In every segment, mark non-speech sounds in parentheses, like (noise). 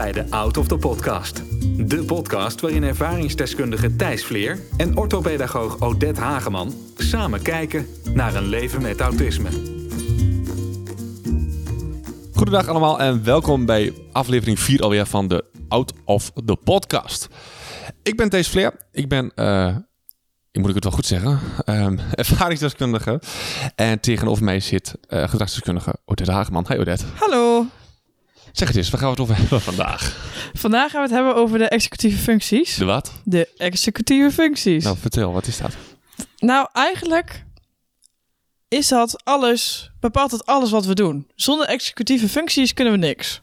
bij de Out of the Podcast. De podcast waarin ervaringsdeskundige Thijs Vleer en orthopedagoog Odette Hageman samen kijken naar een leven met autisme. Goedendag allemaal en welkom bij aflevering 4 alweer van de Out of the Podcast. Ik ben Thijs Vleer. Ik ben, eh, ik moet ik het wel goed zeggen, ehm, (laughs) ervaringsdeskundige. En tegenover mij zit eh gedragsdeskundige Odette Hageman. Hey Odette. Hallo. Zeg het eens, waar gaan we het over hebben vandaag? Vandaag gaan we het hebben over de executieve functies. De wat? De executieve functies. Nou, Nou, vertel, wat is dat? eigenlijk is dat alles, bepaalt het alles wat we doen. Zonder executieve functies kunnen we niks.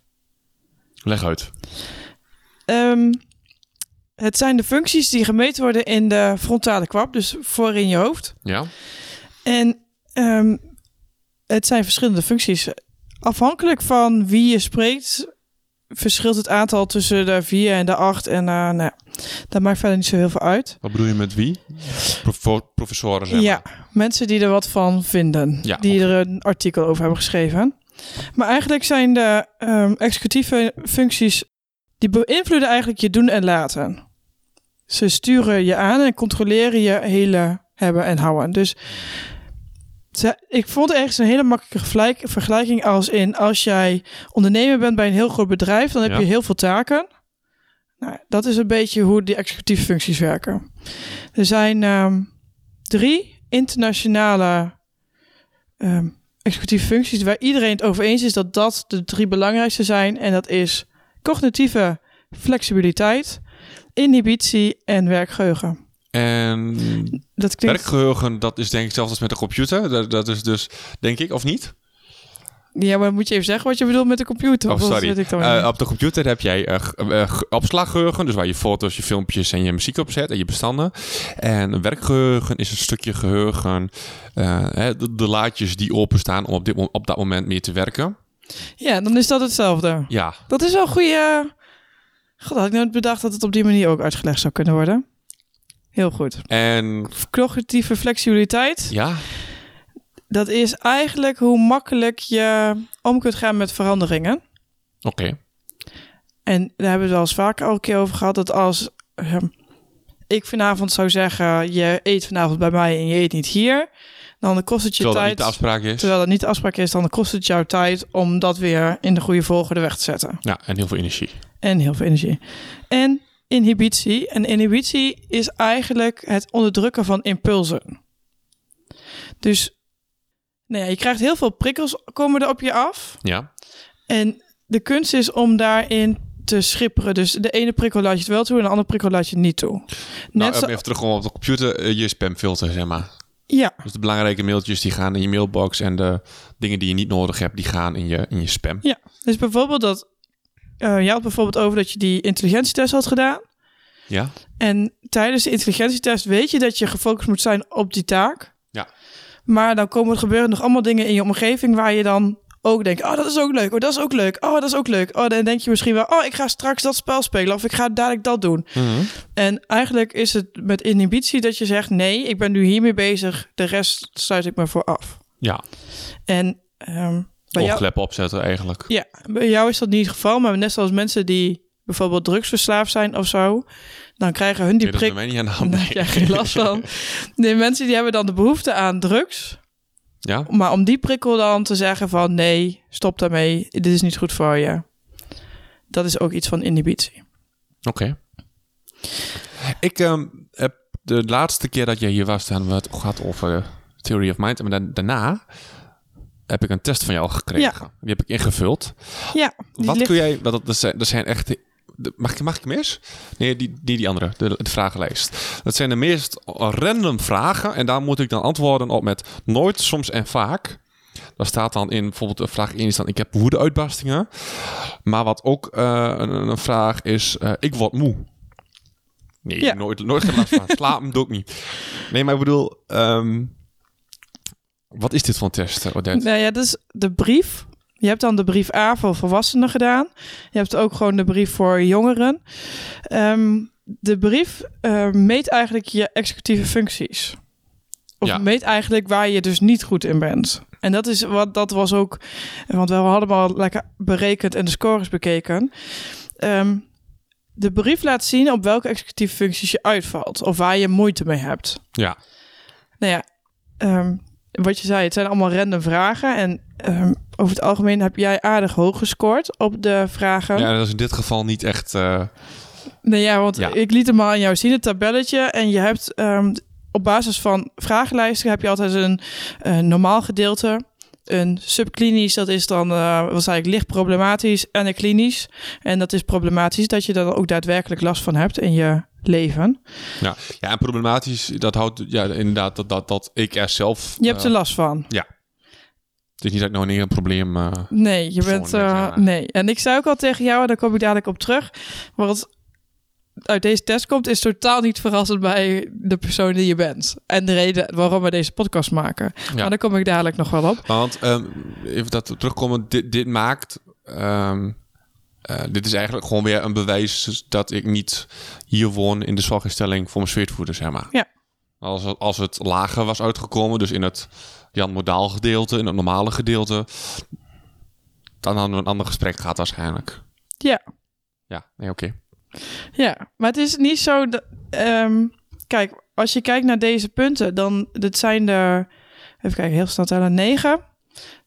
Leg uit. Ehm, het zijn de functies die gemeten worden in de frontale kwab, dus voor in je hoofd. Ja? En ehm, het zijn verschillende functies. Afhankelijk van wie je spreekt, verschilt het aantal tussen de 4 en de 8. En uh, nou, dat maakt verder niet zo heel veel uit. Wat bedoel je met wie? Prof- professoren, zeg Ja, mensen die er wat van vinden. Ja, die er een artikel over hebben geschreven. Maar eigenlijk zijn de ehm, executieve functies... die beïnvloeden eigenlijk je doen en laten. Ze sturen je aan en controleren je hele hebben en houden. Dus ik vond ergens een hele makkelijke vergelijk- vergelijking als in... als jij ondernemer bent bij een heel groot bedrijf... dan heb Ja. je heel veel taken. Nou, dat is een beetje hoe die executieve functies werken. Er zijn ehm, drie internationale ehm, executieve functies waar iedereen het over eens is dat dat de drie belangrijkste zijn. En dat is cognitieve flexibiliteit, inhibitie en werkgeheugen. En Dat klinkt, werkgeheugen, dat is denk ik zelfs als met de computer. Dat, dat is dus, denk ik, of niet? ja, maar moet je even zeggen wat je bedoelt met de computer? Oh, sorry. ik Eh, op de computer heb jij g- opslaggeheugen, dus waar je foto's, je filmpjes en je muziek op zet en je bestanden. En werkgeheugen is een stukje geheugen, eh, de, de laadjes die openstaan om op, dit, op dat moment mee te werken. Ja, dan is dat hetzelfde. Ja, Dat is wel een goede... God, had ik nooit bedacht dat het op die manier ook uitgelegd zou kunnen worden. Heel goed. en Cognitieve flexibiliteit. ja, Dat is eigenlijk hoe makkelijk je om kunt gaan met veranderingen. oké. En daar hebben we het wel eens vaker al een keer over gehad. Dat als ehm, ik vanavond zou zeggen: Je eet vanavond bij mij en je eet niet hier. Dan kost het je Terwijl dat niet tijd. de afspraak is. terwijl dat niet de afspraak is, dan kost het jouw tijd om dat weer in de goede volgorde weg te zetten. Ja, en heel veel energie. En heel veel energie. En inhibitie. En inhibitie is eigenlijk het onderdrukken van impulsen. Dus nou ja, je krijgt heel veel prikkels komen er op je af. Ja, En de kunst is om daarin te schipperen. Dus de ene prikkel laat je het wel toe en de andere prikkel laat je het niet toe. nou, Net zo, even terug op de computer, eh, je spamfilter, zeg maar. ja, Dus de belangrijke mailtjes die gaan in je mailbox en de dingen die je niet nodig hebt, die gaan in je, in je spam. ja. Dus bijvoorbeeld dat... eh je had bijvoorbeeld over dat je die intelligentietest had gedaan. Ja, En tijdens de intelligentietest weet je dat je gefocust moet zijn op die taak. Ja. Maar dan komen er gebeuren nog allemaal dingen in je omgeving waar je dan ook denkt, oh dat is ook leuk, oh dat is ook leuk, oh dat is ook leuk. Oh dan denk je misschien wel, oh ik ga straks dat spel spelen of ik ga dadelijk dat doen. Mhm. En eigenlijk is het met inhibitie dat je zegt, nee, ik ben nu hiermee bezig, de rest sluit ik me voor af. ja. En ehm, bij, jou, Oogkleppen opzetten eigenlijk. ja, bij jou is dat niet het geval, maar net zoals mensen die bijvoorbeeld drugsverslaafd zijn of zo, dan krijgen hun die Nee, prik... niet aan de (laughs) hand. Nee. geen last van. Nee, mensen die hebben dan de behoefte aan drugs. Ja? Maar om die prikkel dan te zeggen van nee, stop daarmee. Dit is niet goed voor je. Dat is ook iets van inhibitie. Oké. Ik ehm, heb de laatste keer dat jij hier was, dan we het gehad over Theory of Mind. Da- daarna heb ik een test van jou gekregen. Die heb ik ingevuld. Ja, Wat ligt- kun jij... Dat, dat, zijn, dat zijn echt... Mag ik, mag ik hem eens? Nee, die, die, die andere. De, de vragenlijst. Dat zijn de meest random vragen. En daar moet ik dan antwoorden op met nooit, soms en vaak. Daar staat dan in bijvoorbeeld een vraag 1 is dan ik heb woedeuitbarstingen. Maar wat ook eh, een, een vraag is, eh, ik word moe. Nee, Ja. nooit, nooit geen last van. Slapen doe ik niet. Nee, maar ik bedoel, ehm, wat is dit voor een test, Odette? Nou ja, dat is de brief. Je hebt dan de brief A voor volwassenen gedaan. Je hebt ook gewoon de brief voor jongeren. Ehm, de brief eh, meet eigenlijk je executieve functies. Of Ja. meet eigenlijk waar je dus niet goed in bent. En dat is wat dat was ook, want we hadden al lekker berekend en de scores bekeken. ehm, de brief laat zien op welke executieve functies je uitvalt of waar je moeite mee hebt. Ja. Nou ja, ehm, wat je zei, het zijn allemaal random vragen. En ehm, over het algemeen heb jij aardig hoog gescoord op de vragen. ja, dat is in dit geval niet echt... eh, Nee, ja, want Ja. ik liet hem al aan jou zien, het tabelletje. En je hebt ehm, op basis van vragenlijsten heb je altijd een eh, normaal gedeelte. Een subklinisch, dat is dan eh wat zei ik, licht problematisch. En een klinisch. En dat is problematisch dat je er ook daadwerkelijk last van hebt in je leven. ja. ja, en problematisch, dat houdt ja, inderdaad dat, dat, dat ik er zelf... Je hebt eh, er last van. Het is niet dat ik nog een probleem... eh, Nee, je bent. Eh, ja. Nee. En ik zei ook al tegen jou, en daar kom ik dadelijk op terug. Wat uit deze test komt, is totaal niet verrassend bij de persoon die je bent. En de reden waarom we deze podcast maken. Maar daar kom ik dadelijk nog wel op. Want ehm, even dat we terugkomen, dit, dit maakt. ehm, eh, dit is eigenlijk gewoon weer een bewijs dat ik niet hier woon in de zorginstelling voor mijn zweetvoeten, zeg maar. Ja. Als, het- als het lager was uitgekomen, dus in het Jan Modaal gedeelte, in het normale gedeelte, dan hadden we een ander gesprek gehad waarschijnlijk. Ja. Ja, nee, oké. Ja, maar het is niet zo. Dat, ehm, kijk, als je kijkt naar deze punten, dan dit zijn er. Even kijken, heel snel tellen. Negen.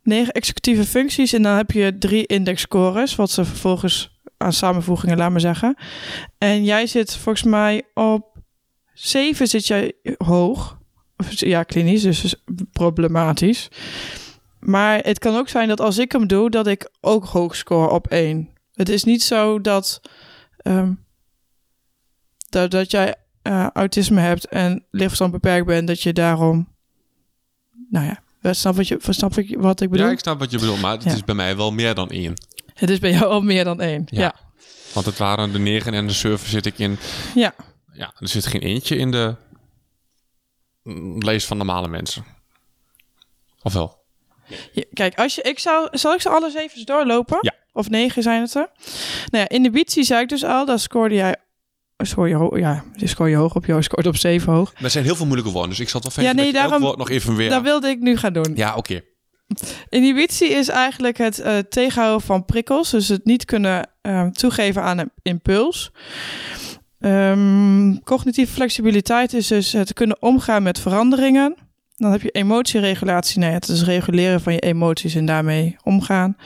Negen executieve functies. En dan heb je drie indexscores. Wat ze vervolgens aan samenvoegingen, laat maar zeggen. En jij zit volgens mij op zeven zit jij hoog. Ja, klinisch, dus problematisch. Maar het kan ook zijn dat als ik hem doe, dat ik ook hoog score op één. Het is niet zo dat ehm, dat, dat jij eh, autisme hebt en lichtverstand beperkt bent, dat je daarom, nou ja, snap wat, je, snap ik wat ik bedoel? Ja, ik snap wat je bedoelt, maar het Ja. is bij mij wel meer dan één. Het is bij jou al meer dan één. Ja. Ja, Want het waren de negen en de zeven zit ik in ja. Ja, er zit geen eentje in de lijst van normale mensen. Of wel? Ja, Kijk, als je, ik zou, zal ik ze alle zeven eens doorlopen? Ja. Of negen zijn het er? Nou ja, in de bitie zei ik dus al, daar scoorde jij, scoor je hoog, ja, scoor je hoog op, jou scoort op zeven hoog. Er zijn heel veel moeilijke woorden, dus ik zal het wel Ja, fijn nee, je daarom- woord nog even weer... Dat wilde ik nu gaan doen. Ja, oké. Inhibitie is eigenlijk het eh, tegenhouden van prikkels. Dus het niet kunnen ehm, toegeven aan een impuls. Ehm, cognitieve flexibiliteit is dus het kunnen omgaan met veranderingen. Dan heb je emotieregulatie. Nee, het is reguleren van je emoties en daarmee omgaan.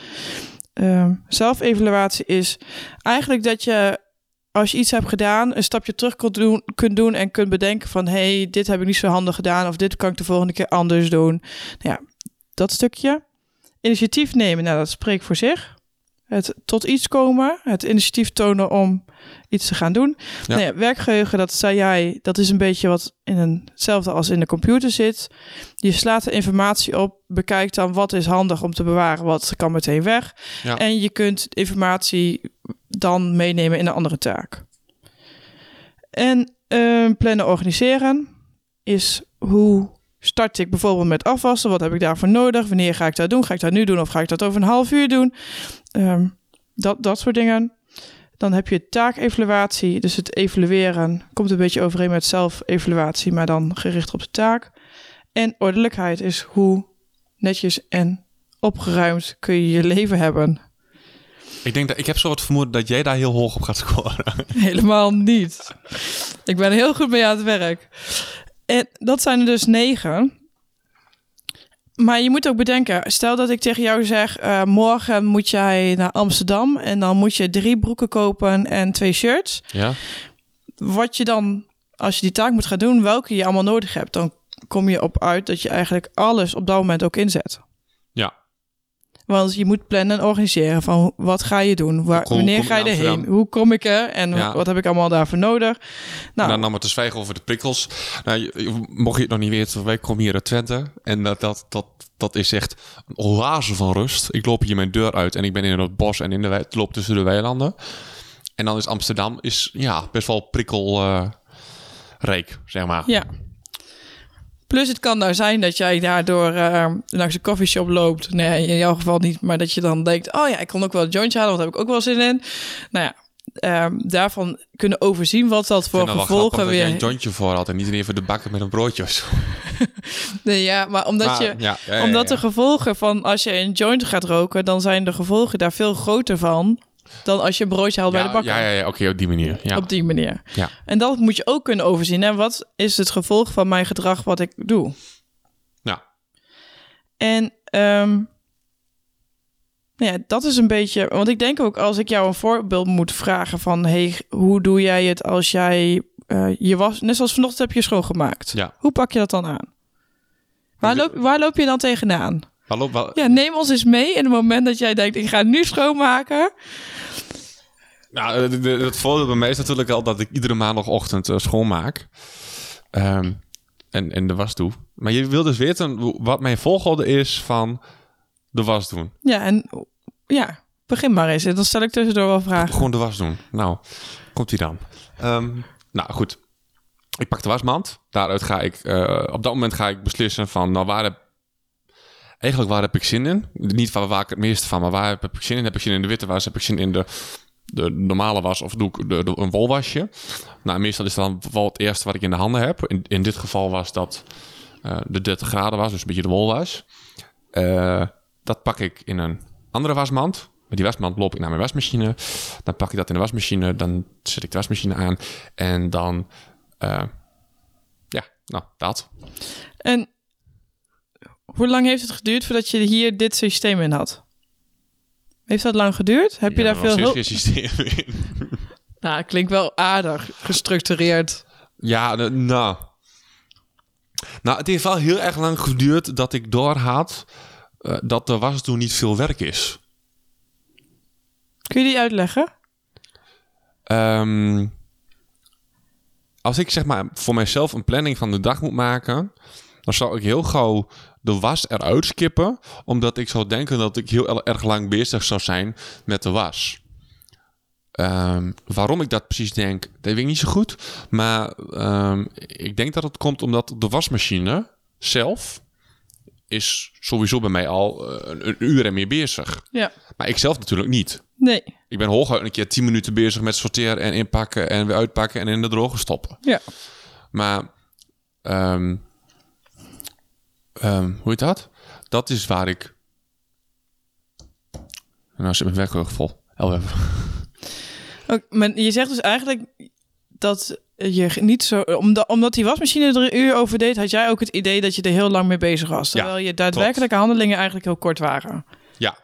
Ehm, zelfevaluatie is eigenlijk dat je als je iets hebt gedaan, een stapje terug kunt doen, kunt doen en kunt bedenken van hey, dit heb ik niet zo handig gedaan of dit kan ik de volgende keer anders doen. Nou ja, dat stukje. Initiatief nemen, nou dat spreekt voor zich. Het tot iets komen, het initiatief tonen om iets te gaan doen. Ja. Nou werkgeheugen, dat zei jij, dat is een beetje wat in een, hetzelfde als in de computer zit. Je slaat de informatie op, bekijkt dan wat is handig om te bewaren, wat kan meteen weg. Ja. En je kunt informatie dan meenemen in een andere taak. En eh, plannen organiseren is hoe start ik bijvoorbeeld met afwassen? Wat heb ik daarvoor nodig? Wanneer ga ik dat doen? Ga ik dat nu doen of ga ik dat over een half uur doen? Ehm, dat, dat soort dingen. Dan heb je taakevaluatie, dus het evalueren komt een beetje overeen met zelfevaluatie, maar dan gericht op de taak. En ordelijkheid is hoe netjes en opgeruimd kun je je leven hebben. Ik denk dat ik heb zo het vermoeden dat jij daar heel hoog op gaat scoren. (laughs) Helemaal niet. Ik ben heel goed mee aan het werk. En dat zijn er dus negen. Maar je moet ook bedenken, stel dat ik tegen jou zeg: eh, morgen moet jij naar Amsterdam en dan moet je drie broeken kopen en twee shirts. Ja? Wat je dan, als je die taak moet gaan doen, welke je allemaal nodig hebt, dan kom je op uit dat je eigenlijk alles op dat moment ook inzet. Want je moet plannen en organiseren van wat ga je doen, waar, Hoe kom- wanneer kom ga je erheen, hoe kom ik er en Ja. wat heb ik allemaal daarvoor nodig. Nou, Dan nam het te zwijgen over de prikkels. Nou, je- mocht je het nog niet weten, wij komen hier uit Twente. En dat, dat, dat, dat is echt een oase van rust. Ik loop hier mijn deur uit en ik ben in het bos en in de wei- loop tussen de weilanden. En dan is Amsterdam is, ja, best wel prikkelrijk, zeg maar. Ja. Plus het kan nou zijn dat jij daardoor eh, langs de coffeeshop loopt. Nee, in jouw geval niet. Maar dat je dan denkt, oh ja, ik kon ook wel een jointje halen. Want daar heb ik ook wel zin in. Nou ja, ehm, daarvan kunnen overzien wat dat Ik voor vind het wel gevolgen grappig dat jij weer... een jointje voor had en niet even de bakken met een broodje of zo. (laughs) Nee, ja, maar omdat, Maar, je, ja, ja, ja, omdat de gevolgen van als je een joint gaat roken... dan zijn de gevolgen daar veel groter van dan als je een broodje haalt bij de bakker. ja, ja, ja oké, op die manier. Ja. Op die manier. Ja. En dat moet je ook kunnen overzien. En wat is het gevolg van mijn gedrag wat ik doe? Ja. En ehm, nou ja, dat is een beetje... Want ik denk ook als ik jou een voorbeeld moet vragen van... hey, hoe doe jij het als jij eh, je was... Net zoals vanochtend heb je schoongemaakt. Ja. Hoe pak je dat dan aan? Waar loop, waar loop je dan tegenaan? Hallo, Ja, neem ons eens mee in het moment dat jij denkt... ik ga nu schoonmaken. Nou, het- voordeel bij mij is natuurlijk al dat ik iedere maandagochtend eh, schoonmaak. Ehm, en, en de was doe. Maar je wil dus weten wat mijn volgorde is van de was doen. Ja, en ja, begin maar eens. En dan stel ik tussendoor wel vragen. Gewoon de was doen. Nou, komt die dan. Ehm, nou, goed. Ik pak de wasmand. Daaruit ga ik... eh, op dat moment ga ik beslissen van... Nou, waar heb... Eigenlijk waar heb ik zin in? Niet waar, waar ik het meeste van, maar waar heb ik zin in? Heb ik zin in de witte was? Heb ik zin in de, de normale was? Of doe ik de, een wolwasje? Nou, meestal is dat dan wel het eerste wat ik in de handen heb. In, in dit geval was dat eh, de 30 graden was, dus een beetje de wolwas. Eh, dat pak ik in een andere wasmand. Met die wasmand loop ik naar mijn wasmachine. Dan pak ik dat in de wasmachine. Dan zet ik de wasmachine aan. En dan... eh, ja, nou, dat. En hoe lang heeft het geduurd voordat je hier dit systeem in had? Heeft dat lang geduurd? Heb je Ja, daar er veel hulp? systeem in. (laughs) Nou, klinkt wel aardig gestructureerd. Ja, nou... Nou, het heeft wel heel erg lang geduurd dat ik doorhad... eh dat de was doen niet veel werk is. Kun je die uitleggen? Ehm, als ik zeg maar voor mijzelf een planning van de dag moet maken, dan zou ik heel gauw de was eruit skippen, omdat ik zou denken dat ik heel erg lang bezig zou zijn met de was. Ehm, waarom ik dat precies denk, dat weet ik niet zo goed. Maar ehm, ik denk dat het komt omdat de wasmachine zelf is sowieso bij mij al eh, een, een uur en meer bezig. Ja. Maar ik zelf natuurlijk niet. Nee. Ik ben hooguit een keer 10 minuten bezig met sorteren en inpakken en weer uitpakken en in de droge stoppen. Ja. Maar, ehm, ehm, hoe heet dat? Dat is waar ik. Nou zit mijn werkgeheugen vol. Even. (laughs) Maar je zegt dus eigenlijk dat je niet zo... Omdat, omdat die wasmachine er een uur over deed... had jij ook het idee dat je er heel lang mee bezig was. Ja, Terwijl je daadwerkelijke handelingen eigenlijk heel kort waren. Ja,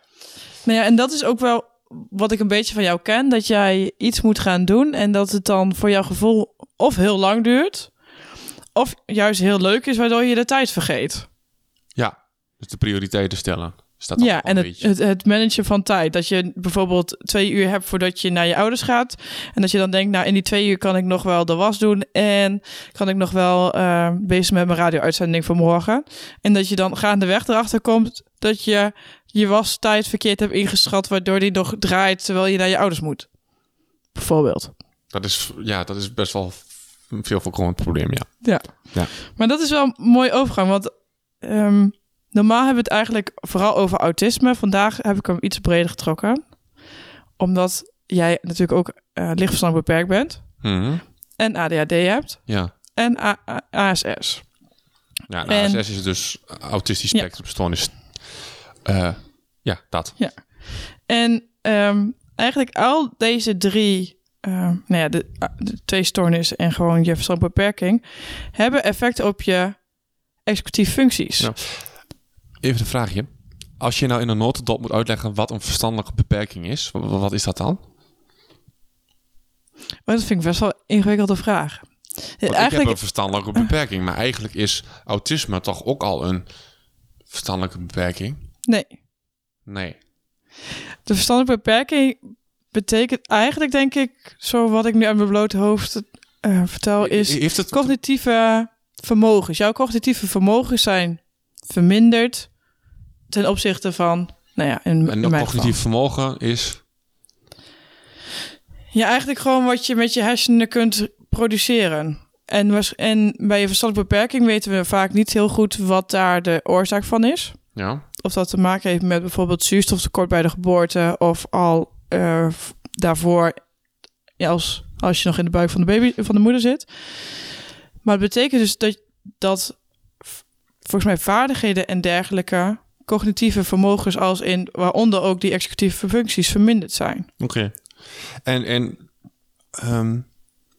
Nou ja, en dat is ook wel wat ik een beetje van jou ken. Dat jij iets moet gaan doen en dat het dan voor jouw gevoel of heel lang duurt... of juist heel leuk is, waardoor je de tijd vergeet. Dus de prioriteiten stellen. Staat Ja, en het, het, het managen van tijd. Dat je bijvoorbeeld twee uur hebt voordat je naar je ouders gaat. En dat je dan denkt, nou in die twee uur kan ik nog wel de was doen. En kan ik nog wel eh, bezig met mijn radio-uitzending van morgen. En dat je dan gaandeweg erachter komt dat je je wastijd verkeerd hebt ingeschat. Waardoor die nog draait terwijl je naar je ouders moet. Bijvoorbeeld. Dat is, ja, dat is best wel een veel voorkomend probleem, ja. Ja. Ja. Maar dat is wel een mooi overgang. Want ehm, normaal hebben we het eigenlijk vooral over autisme. Vandaag heb ik hem iets breder getrokken. Omdat jij natuurlijk ook eh lichtverstandelijk beperkt bent. Mhm. En ADHD hebt. Ja. En A- A- ASS. Ja, En- nou, ASS is dus autistisch Ja. spectrumstoornis. Eh, ja, dat. En ehm, eigenlijk al deze drie... ehm, nou ja, de, de twee stoornissen en gewoon je verstandelijke beperking... hebben effect op je executieve functies. Ja. Even een vraagje. Als je nou in een notendop moet uitleggen wat een verstandelijke beperking is, wa- wa- wat is dat dan? Maar dat vind ik best wel een ingewikkelde vraag. Want ik heb een verstandelijke beperking, maar eigenlijk is autisme toch ook al een verstandelijke beperking? Nee. Nee. De verstandelijke beperking betekent eigenlijk, denk ik, zo wat ik nu aan mijn blote hoofd eh, vertel, is Heeft het cognitieve vermogens. Jouw cognitieve vermogens zijn verminderd ten opzichte van, nou ja, in, en mijn cognitief vermogen is Ja, eigenlijk gewoon wat je met je hersenen kunt produceren. En, was- en bij je verstandelijke beperking weten we vaak niet heel goed wat daar de oorzaak van is. ja. of dat te maken heeft met bijvoorbeeld zuurstoftekort bij de geboorte of al eh, daarvoor ja, als, als je nog in de buik van de baby van de moeder zit. Maar het betekent dus dat, dat volgens mij vaardigheden en dergelijke cognitieve vermogens als in waaronder ook die executieve functies verminderd zijn. Oké. En, en ehm,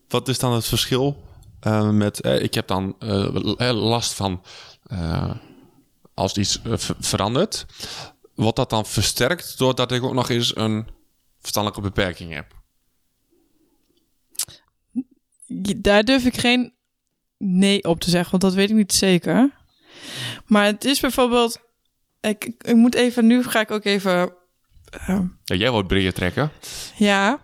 wat is dan het verschil eh, met... eh, ik heb dan eh, last van... eh, als iets eh, ver- verandert... Wordt dat dan versterkt doordat ik ook nog eens een verstandelijke beperking heb? Daar durf ik geen nee op te zeggen, want dat weet ik niet zeker. Maar het is bijvoorbeeld. Ik, ik, moet even, nu ga ik ook even. Ja, jij wordt breder trekken. ja,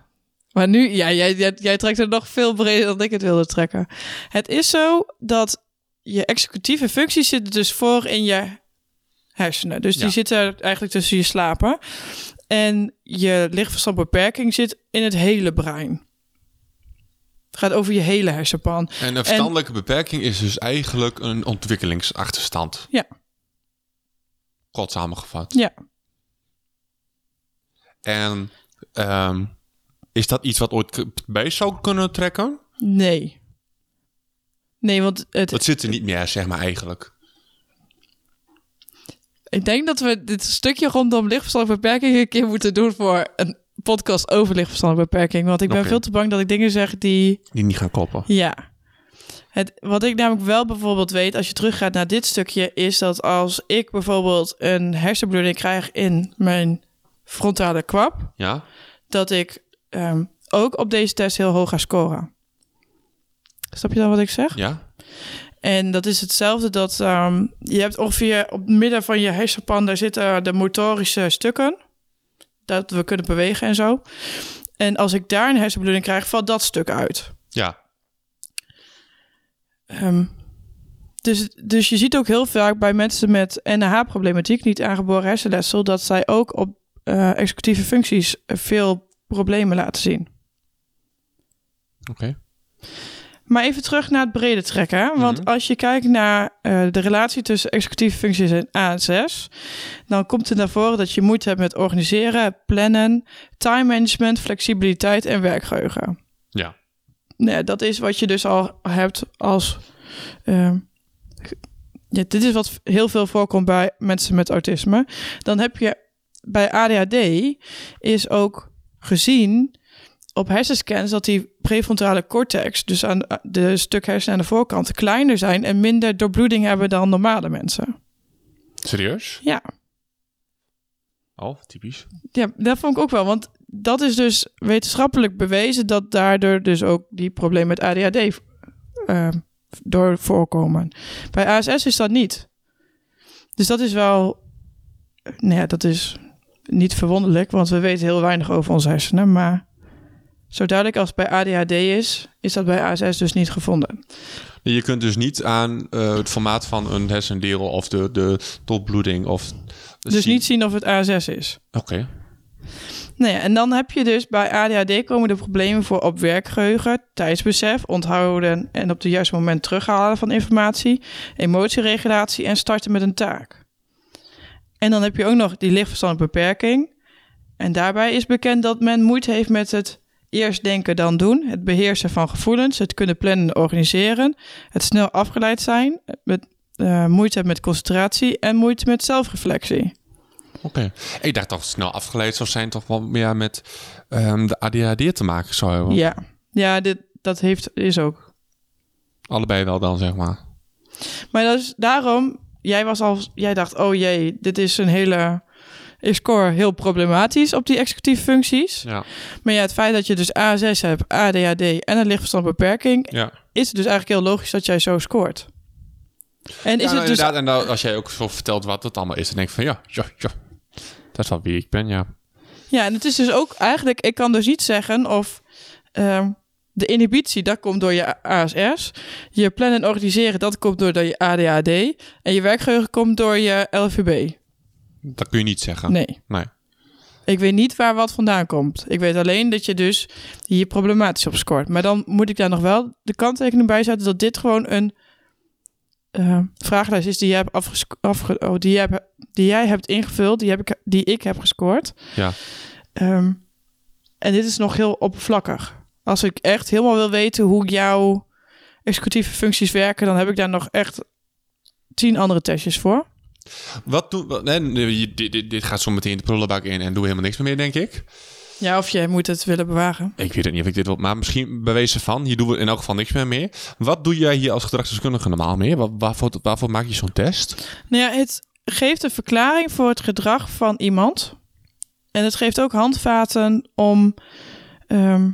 maar nu, ja, jij, jij, jij trekt het nog veel breder dan ik het wilde trekken. Het is zo dat je executieve functies zitten dus voor in je hersenen. Dus die zitten eigenlijk tussen je slapen. En je lichtverstandbeperking zit in het hele brein. Het gaat over je hele hersenpan. En een verstandelijke beperking is dus eigenlijk een ontwikkelingsachterstand. Ja. Kort samengevat. Ja. En ehm, is dat iets wat ooit bij zou kunnen trekken? Nee. Nee, want het, Dat zit er niet meer, zeg maar eigenlijk. ik denk dat we dit stukje rondom lichtverstandelijke beperking een keer moeten doen voor een podcast over lichtverstandelijke beperking. Want ik ben veel te bang dat ik dingen zeg die Die niet gaan kloppen. Ja. Het, wat ik namelijk wel bijvoorbeeld weet, als je teruggaat naar dit stukje, is dat als ik bijvoorbeeld een hersenbloeding krijg in mijn frontale kwap, Ja? dat ik ehm, ook op deze test heel hoog ga scoren. Snap je dan wat ik zeg? Ja? En dat is hetzelfde dat ehm, je hebt ongeveer op het midden van je hersenpan, daar zitten de motorische stukken. Dat we kunnen bewegen en zo. En als ik daar een hersenbloeding krijg, valt dat stuk uit. Ja. Ehm, dus, dus je ziet ook heel vaak bij mensen met NH-problematiek, niet aangeboren hersenletsel, dat zij ook op eh, executieve functies veel problemen laten zien. Oké. Maar even terug naar het brede trekken. Want Mhm. als je kijkt naar eh, de relatie tussen executieve functies en ASS, dan komt er naar voren dat je moeite hebt met organiseren, plannen, time management, flexibiliteit en werkgeheugen. Ja. Nee, dat is wat je dus al hebt als. ehm, ja, dit is wat heel veel voorkomt bij mensen met autisme. Dan heb je bij ADHD is ook gezien op hersenscans dat die prefrontale cortex, dus aan de stuk hersen aan de voorkant, kleiner zijn en minder doorbloeding hebben dan normale mensen. Serieus? Ja, Oh, typisch. ja, dat vond ik ook wel, want dat is dus wetenschappelijk bewezen dat daardoor dus ook die problemen met ADHD eh, door voorkomen. Bij ASS is dat niet. Dus dat is wel, nou ja, dat is niet verwonderlijk, want we weten heel weinig over onze hersenen, maar zo duidelijk als het bij ADHD is, is dat bij ASS dus niet gevonden. Je kunt dus niet aan eh, het formaat van een hersendeel of de, de topbloeding of... Dus niet zien of het ASS is. Oké. Nou ja, en dan heb je dus bij ADHD komen de problemen voor op werkgeheugen, tijdsbesef, onthouden en op het juiste moment terughalen van informatie, emotieregulatie en starten met een taak. En dan heb je ook nog die lichtverstandelijke beperking. En daarbij is bekend dat men moeite heeft met het eerst denken dan doen, het beheersen van gevoelens, het kunnen plannen en organiseren, het snel afgeleid zijn, met, eh, moeite hebben met concentratie en moeite met zelfreflectie. Oké. Ik dacht dat het snel afgeleid zou zijn, toch wel meer met ehm, de ADHD te maken zou hebben. Ja, ja dit, dat heeft, is ook Allebei wel dan, zeg maar. Maar dat is daarom, jij was al, jij dacht, oh jee, dit is een hele, ik score heel problematisch op die executieve functies. Ja. Maar ja, het feit dat je dus ASS hebt, ADHD en een lichtverstandbeperking, Ja. is het dus eigenlijk heel logisch dat jij zo scoort. En is nou, het dus, inderdaad. En dan, als jij ook zo vertelt wat het allemaal is, dan denk ik van ja, ja, ja. Dat is wel wie ik ben, ja. ja, en het is dus ook eigenlijk, ik kan dus niet zeggen of ehm, de inhibitie, dat komt door je ASS. Je plannen en organiseren, dat komt door je ADHD. En je werkgeheugen komt door je LVB. Dat kun je niet zeggen. Nee. Nee. Ik weet niet waar wat vandaan komt. Ik weet alleen dat je dus hier problematisch op scoort. Maar dan moet ik daar nog wel de kanttekening bij zetten dat dit gewoon een eh, vragenlijst is die jij hebt afge oh, die jij, hebt- die jij hebt ingevuld, die, heb ik, die ik heb gescoord. Ja. Ehm, en dit is nog heel oppervlakkig. Als ik echt helemaal wil weten hoe jouw executieve functies werken, dan heb ik daar nog echt tien andere testjes voor. Wat wat- nee, dit, dit, gaat zo meteen de prullenbak in en doe helemaal niks meer, denk ik. Ja, of jij moet het willen bewaren. Ik weet het niet of ik dit wil, maar misschien bewezen van. Hier doen we in elk geval niks meer mee. Wat doe jij hier als gedragsdeskundige normaal mee? Waar, waarvoor, waarvoor maak je zo'n test? Nou ja, het geeft een verklaring voor het gedrag van iemand. En het geeft ook handvaten om ehm,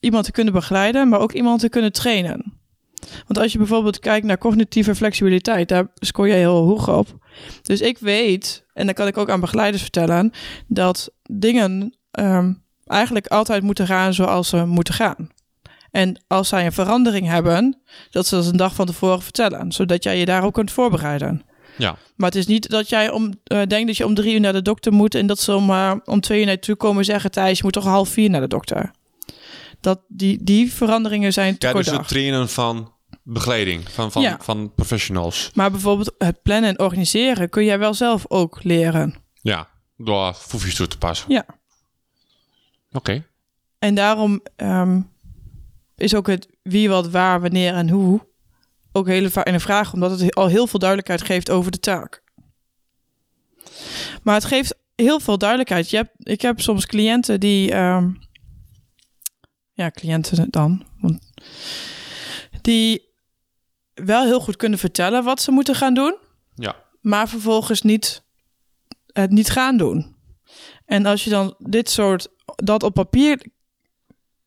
iemand te kunnen begeleiden, maar ook iemand te kunnen trainen. Want als je bijvoorbeeld kijkt naar cognitieve flexibiliteit, daar scoor jij heel hoog op. Dus ik weet, en dan kan ik ook aan begeleiders vertellen, dat dingen ehm, eigenlijk altijd moeten gaan zoals ze moeten gaan. En als zij een verandering hebben, dat ze dat een dag van tevoren vertellen, zodat jij je daarop kunt voorbereiden. Ja. Maar het is niet dat jij om, eh, denkt dat je om drie uur naar de dokter moet en dat ze om, eh, om twee uur naar je toe komen zeggen: Thijs, je moet toch half vier naar de dokter. Dat die, die veranderingen zijn te Ja, dus het trainen van begeleiding, van, van, Ja. van professionals. Maar bijvoorbeeld het plannen en organiseren kun jij wel zelf ook leren. Ja, door foefjes toe te passen. Ja. Oké. En daarom ehm, is ook het wie, wat, waar, wanneer en hoe ook een hele fijne vraag, omdat het al heel veel duidelijkheid geeft over de taak. Maar het geeft heel veel duidelijkheid. Je hebt, ik heb soms cliënten die, ehm, ja, cliënten dan, want die wel heel goed kunnen vertellen wat ze moeten gaan doen, Ja. maar vervolgens niet het niet gaan doen. En als je dan dit soort dat op papier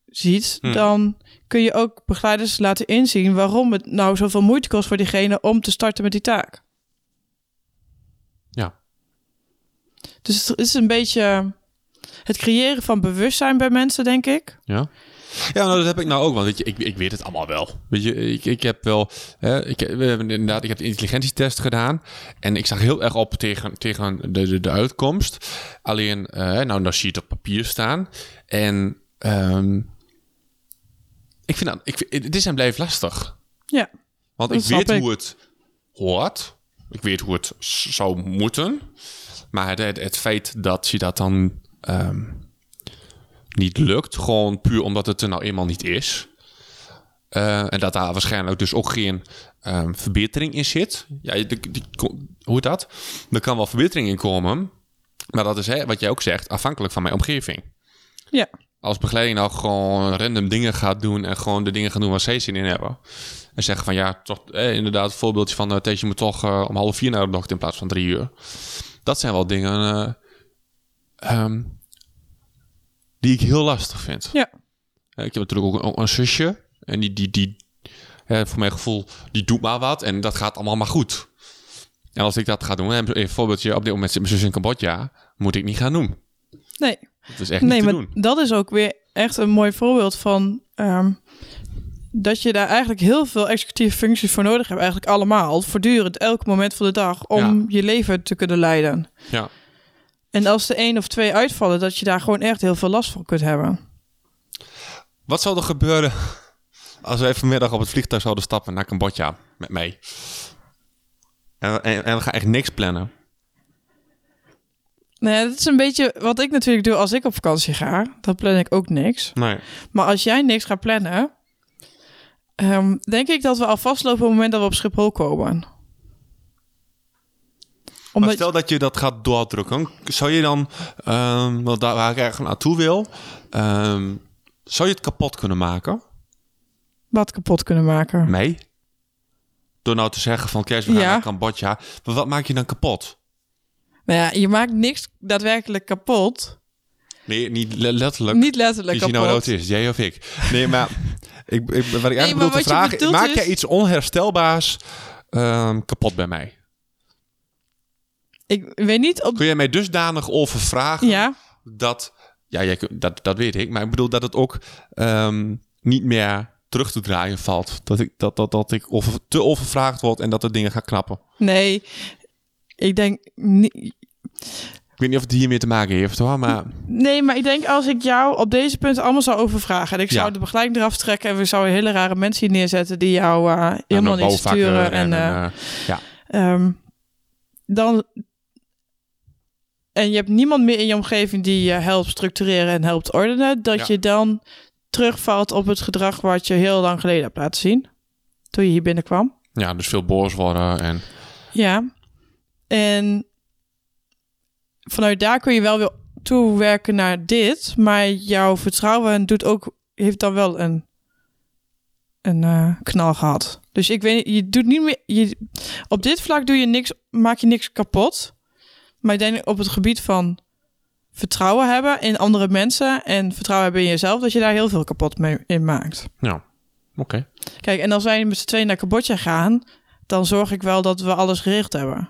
ziet, Hm. dan kun je ook begeleiders laten inzien waarom het nou zoveel moeite kost voor diegene om te starten met die taak. Ja. Dus het is een beetje het creëren van bewustzijn bij mensen, denk ik. Ja. Ja, nou, dat heb ik nou ook. Want weet je, ik, ik weet het allemaal wel. Weet je, ik, ik heb wel... Hè, ik, we hebben inderdaad, ik heb de intelligentietest gedaan. En ik zag heel erg op tegen, tegen de, de, de uitkomst. Alleen, eh, nou, dan zie je het op papier staan. En ehm, ik vind dat... Ik, het is en blijft lastig. Ja. Want ik weet ik. hoe het hoort. Ik weet hoe het zou moeten. Maar het, het, het feit dat je dat dan ehm, niet lukt, gewoon puur omdat het er nou eenmaal niet is. eh, en dat daar waarschijnlijk dus ook geen ehm, verbetering in zit. Ja, die, die, hoe dat? Er kan wel verbetering in komen. Maar dat is, hè, wat jij ook zegt, afhankelijk van mijn omgeving. Ja. Als begeleiding nou gewoon random dingen gaat doen en gewoon de dingen gaan doen waar zij zin in hebben. En zeggen van ja, toch eh, inderdaad, voorbeeldje van uh, Thees, je moet toch eh, om half vier naar de dokter in plaats van drie uur. Dat zijn wel dingen eh, ehm, die ik heel lastig vind. Ja. Eh, ik heb natuurlijk ook een, een zusje en die, die, die voor mijn gevoel, die doet maar wat en dat gaat allemaal maar goed. En als ik dat ga doen, een voorbeeldje, op dit moment zit mijn zus in Cambodja, moet ik niet gaan doen. Nee, Dat is echt nee niet te maar doen. dat is ook weer echt een mooi voorbeeld van ehm, dat je daar eigenlijk heel veel executieve functies voor nodig hebt. Eigenlijk allemaal, voortdurend, elk moment van de dag, om Ja. je leven te kunnen leiden. Ja. En als er één of twee uitvallen, dat je daar gewoon echt heel veel last van kunt hebben. Wat zou er gebeuren als wij vanmiddag op het vliegtuig zouden stappen naar Cambodja met mij? En, en, en we gaan echt niks plannen. Nou ja, dat is een beetje wat ik natuurlijk doe als ik op vakantie ga. Dan plan ik ook niks. Nee. Maar als jij niks gaat plannen, ehm, denk ik dat we al vastlopen op het moment dat we op Schiphol komen. Maar Omdat, stel dat je dat gaat doordrukken, zou je dan, want daar waar ik eigenlijk naartoe wil, ehm, zou je het kapot kunnen maken? wat kapot kunnen maken. Mij? Door nou te zeggen van kerst, we gaan Ja. naar Cambodja. Maar wat maak je dan kapot? Nou ja, je maakt niks daadwerkelijk kapot. Nee, niet le- letterlijk. Niet letterlijk nou kapot. wat het is, jij of ik? Nee, maar ik, ik, wat ik eigenlijk maar bedoel te vragen, maak is- jij iets onherstelbaars ehm, kapot bij mij? Ik weet niet op... Kun jij mij dusdanig overvragen Ja, dat, ja, jij, dat, dat weet ik, maar ik bedoel dat het ook ehm, niet meer terug te draaien valt. Dat ik, dat, dat, dat ik over, te overvraagd word en dat er dingen gaan knappen. nee. Ik denk... niet- Ik weet niet of het hiermee te maken heeft hoor, maar Nee, maar ik denk als ik jou op deze punten allemaal zou overvragen... en ik zou Ja. de begeleiding eraf trekken... en we zouden hele rare mensen hier neerzetten... die jou eh, helemaal een niet sturen. En, en, eh, eh, Ehm, dan. En je hebt niemand meer in je omgeving die je helpt structureren en helpt ordenen. Dat Ja. je dan terugvalt op het gedrag wat je heel lang geleden hebt laten zien. Toen je hier binnenkwam. ja, dus veel boos worden en Ja. En vanuit daar kun je wel weer toewerken naar dit. Maar jouw vertrouwen doet ook, heeft dan wel een, een eh, knal gehad. Dus ik weet je doet niet meer. Je, op dit vlak doe je niks, maak je niks kapot. Maar ik denk op het gebied van vertrouwen hebben in andere mensen en vertrouwen hebben in jezelf, dat je daar heel veel kapot mee in maakt. Ja, oké. Kijk, en als wij met z'n tweeën naar Cambodja gaan, dan zorg ik wel dat we alles geregeld hebben.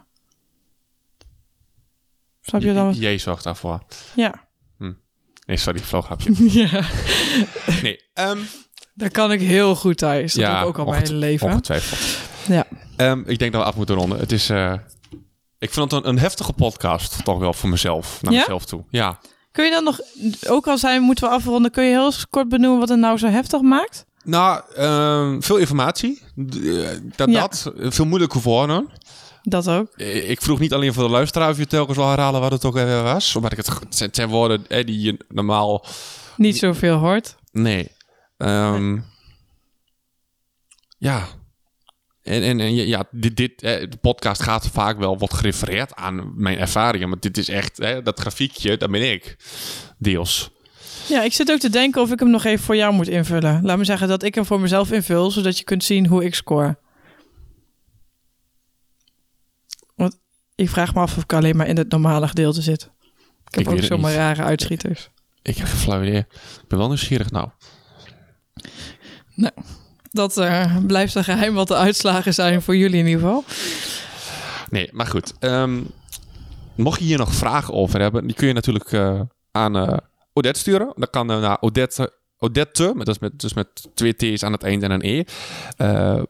Snap je dan? Jij zorgt daarvoor. Ja. Nee, sorry, vlooghapje. (laughs) ja. Nee, ehm, Dat kan ik heel goed thuis. Dat Ja, doe ik ook al mijn hele leven. ongetwijfeld. Ja. Ehm, ik denk dat we af moeten ronden. Het is... eh, ik vind het een, een heftige podcast, toch wel, voor mezelf. Naar Ja? mezelf toe. Ja. Kun je dan nog, ook al zijn moeten we afronden, kun je heel kort benoemen wat het nou zo heftig maakt? Nou, ehm, veel informatie. Eh, dat, Ja. dat. Veel moeilijke woorden. Dat ook. Ik vroeg niet alleen voor de luisteraar of je telkens wil herhalen wat het ook even was. Omdat ik het, het zijn- woorden eh, die je normaal... Niet zoveel hoort. Nee. Ehm, ja. En, en, en ja, dit, dit, eh, de podcast gaat vaak wel wat gerefereerd aan mijn ervaringen. Maar dit is echt, hè, dat grafiekje, dat ben ik. Deels. Ja, ik zit ook te denken of ik hem nog even voor jou moet invullen. Laat me zeggen dat ik hem voor mezelf invul, zodat je kunt zien hoe ik score. Want ik vraag me af of ik alleen maar in het normale gedeelte zit. Ik heb Ik ook zomaar rare uitschieters. Ik heb geen flauw idee. Ik ben wel nieuwsgierig nou. Dat eh, blijft een geheim wat de uitslagen zijn voor jullie in ieder geval. Nee, maar goed. Ehm, mocht je hier nog vragen over hebben, die kun je natuurlijk eh, aan eh, Odette sturen. Dan kan naar Odette, Odette met, dus, met, dus met twee T's aan het eind en een E. Eh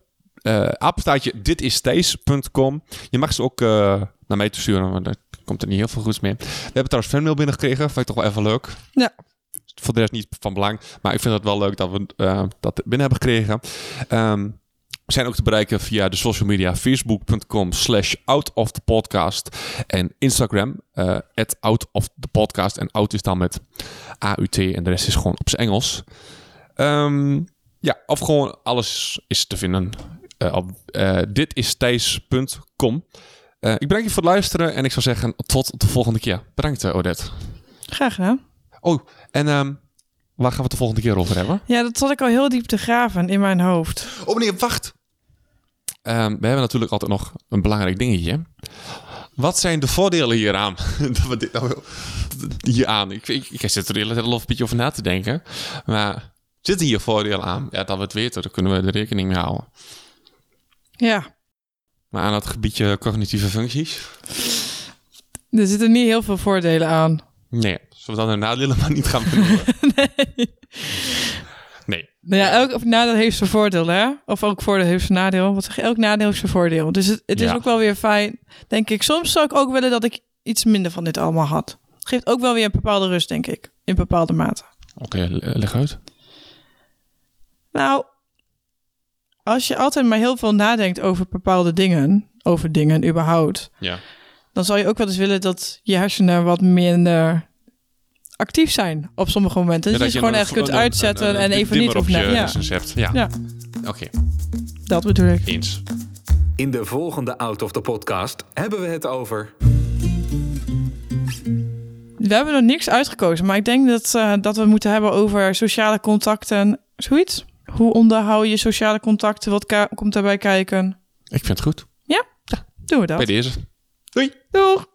apenstaartje ditistees.com. Je mag ze ook naar mij te sturen, want daar komt er niet heel veel goeds mee. We hebben trouwens fanmail binnengekregen, vond ik toch wel even leuk. Ja. Voor de rest niet van belang, maar ik vind het wel leuk dat we eh, dat binnen hebben gekregen. Ehm, we zijn ook te bereiken via de social media facebook.com slash out of the podcast en Instagram at out of the podcast en out is dan met AUT en de rest is gewoon op zijn Engels. Ehm, ja, of gewoon alles is te vinden eh, op eh ditisthijs.com. Eh ik bedank je voor het luisteren en ik zou zeggen tot de volgende keer. Bedankt Odette. Graag gedaan. Oh, en ehm, waar gaan we het de volgende keer over hebben? Ja, dat zat ik al heel diep te graven in mijn hoofd. Oh meneer, wacht. Ehm, we hebben natuurlijk altijd nog een belangrijk dingetje. Wat zijn de voordelen hieraan? (laughs) dat we dit nou hieraan. Ik, ik, ik zit er de hele een beetje over na te denken. Maar zitten hier voordelen aan? Ja, dat we het weten, daar kunnen we er rekening mee houden. Ja, Maar aan dat gebiedje cognitieve functies? er zitten niet heel veel voordelen aan. Nee, zullen we dan de nadelen maar niet gaan benoemen? (laughs) nee. Nee. Nou ja, elk nadeel heeft zijn voordeel, hè? Of elk voordeel heeft zijn nadeel. Wat zeg je? Elk nadeel heeft zijn voordeel. Dus het, het is ook wel weer fijn, denk ik. Soms zou ik ook willen dat ik iets minder van dit allemaal had. Geeft ook wel weer een bepaalde rust, denk ik. In bepaalde mate. Oké, le- leg uit. Nou, als je altijd maar heel veel nadenkt over bepaalde dingen, over dingen überhaupt, Ja. dan zou je ook wel eens willen dat je hersenen wat minder actief zijn op sommige momenten. Ja, Dus je, ze gewoon echt kunt uitzetten een- een en even niet je naar. Ja. Ja, ja, oké. dat bedoel ik. Eens. In de volgende Out of the Podcast hebben we het over... We hebben nog niks uitgekozen, maar ik denk dat, eh, dat we moeten hebben over sociale contacten. Zoiets. Hoe onderhoud je sociale contacten? Wat komt daarbij kijken? Ik vind het goed. Doen we dat? Bij deze. Doei. Doeg!